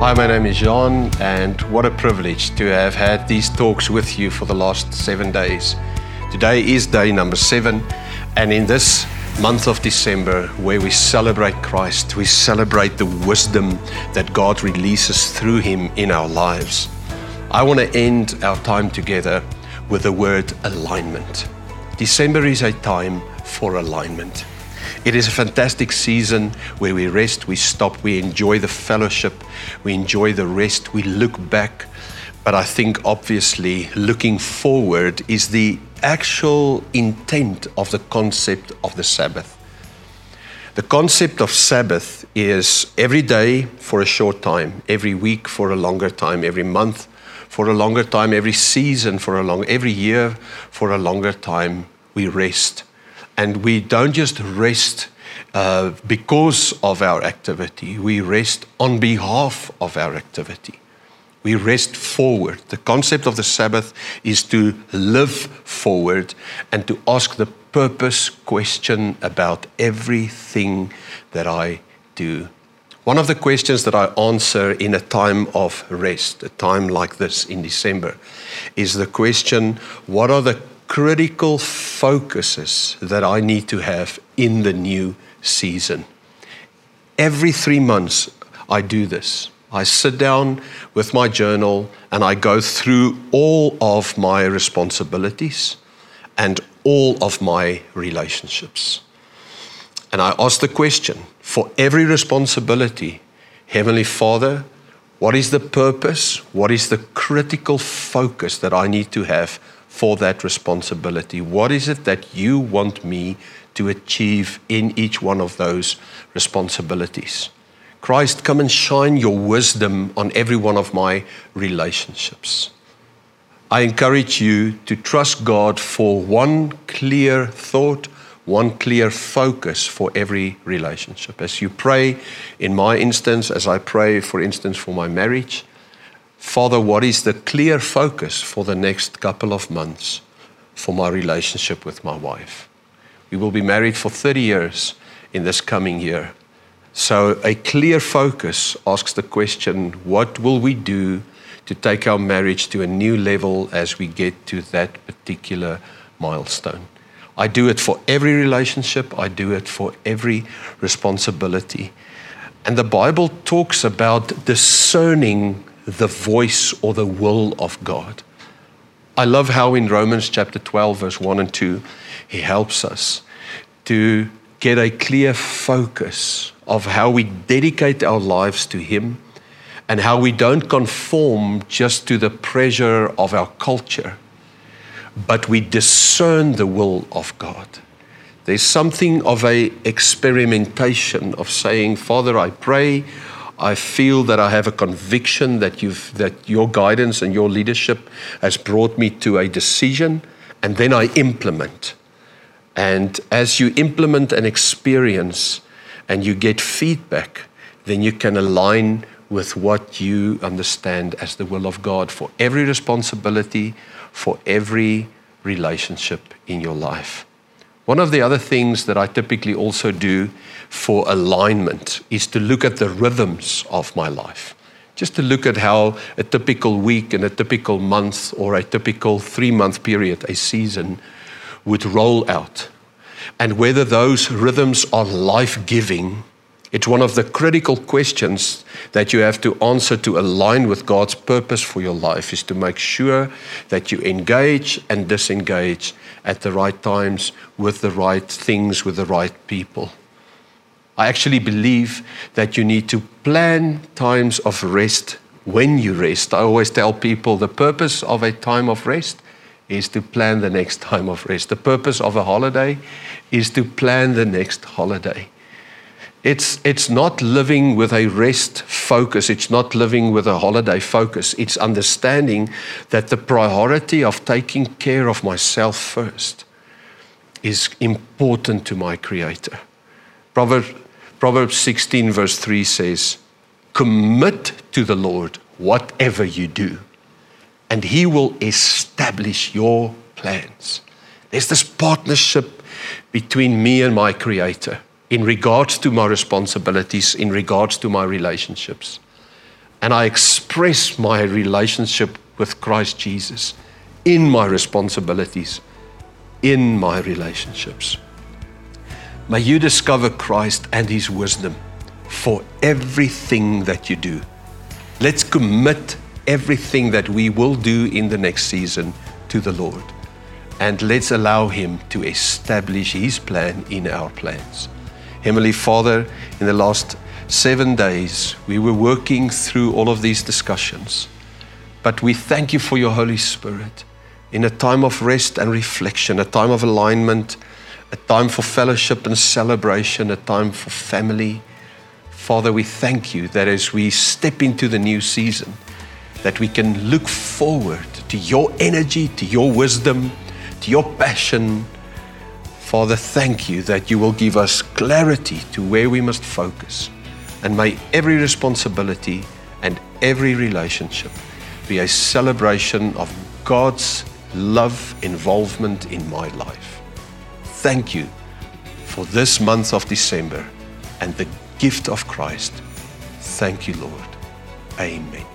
Hi, my name is Jean, and what a privilege to have had these talks with you for the last seven days. Today is day number seven, and in this month of December, where we celebrate Christ, we celebrate the wisdom that God releases through Him in our lives. I want to end our time together with the word alignment. December is a time for alignment. It is a fantastic season where we rest, we stop, we enjoy the fellowship, we enjoy the rest, we look back. But I think obviously looking forward is the actual intent of the concept of the Sabbath. The concept of Sabbath is every day for a short time, every week for a longer time, every month for a longer time, every season for a long, every year for a longer time. We rest and we don't just rest uh, because of our activity, we rest on behalf of our activity. We rest forward. The concept of the Sabbath is to live forward and to ask the purpose question about everything that I do. One of the questions that I answer in a time of rest, a time like this in December, is the question what are the critical focuses that I need to have in the new season. Every three months, I do this. I sit down with my journal and I go through all of my responsibilities and all of my relationships. And I ask the question for every responsibility, Heavenly Father, what is the purpose? What is the critical focus that I need to have for that responsibility? What is it that you want me to achieve in each one of those responsibilities? Christ, come and shine your wisdom on every one of my relationships. I encourage you to trust God for one clear thought, one clear focus for every relationship. As you pray, in my instance, as I pray, for instance, for my marriage, Father, what is the clear focus for the next couple of months for my relationship with my wife? We will be married for 30 years in this coming year. So, a clear focus asks the question what will we do to take our marriage to a new level as we get to that particular milestone? I do it for every relationship, I do it for every responsibility. And the Bible talks about discerning the voice or the will of God. I love how in Romans chapter 12, verse 1 and 2, he helps us to get a clear focus of how we dedicate our lives to Him and how we don't conform just to the pressure of our culture, but we discern the will of God. There's something of a experimentation of saying, Father, I pray I feel that I have a conviction that you've that your guidance and your leadership has brought me to a decision and then I implement. And as you implement an experience and you get feedback, then you can align with what you understand as the will of God for every responsibility, for every relationship in your life. One of the other things that I typically also do for alignment is to look at the rhythms of my life. Just to look at how a typical week and a typical month or a typical three month period, a season, would roll out. And whether those rhythms are life giving it's one of the critical questions that you have to answer to align with God's purpose for your life is to make sure that you engage and disengage at the right times with the right things, with the right people. I actually believe that you need to plan times of rest when you rest. I always tell people the purpose of a time of rest is to plan the next time of rest. The purpose of a holiday is to plan the next holiday. It's, it's not living with a rest focus. It's not living with a holiday focus. It's understanding that the priority of taking care of myself first is important to my Creator. Proverbs, Proverbs 16, verse 3 says, Commit to the Lord whatever you do, and He will establish your plans. There's this partnership between me and my Creator in regards to my responsibilities, in regards to my relationships. and I express my relationship with Christ Jesus in my responsibilities, in my relationships. May you discover Christ and His wisdom for everything that you do. Let's commit everything that we will do in the next season to the Lord. And let's allow Him to establish His plan in our plans. Heavenly Father, in the last seven days, we were working through all of these discussions. But we thank you for your Holy Spirit in a time of rest and reflection, a time of alignment, a time for fellowship and celebration, a time for family. Father, we thank you that as we step into the new season, that we can look forward to your energy, to your wisdom, to your passion. Father, thank you that you will give us clarity to where we must focus. And may every responsibility and every relationship be a celebration of God's love involvement in my life. Thank you for this month of December and the gift of Christ. Thank you, Lord. Amen.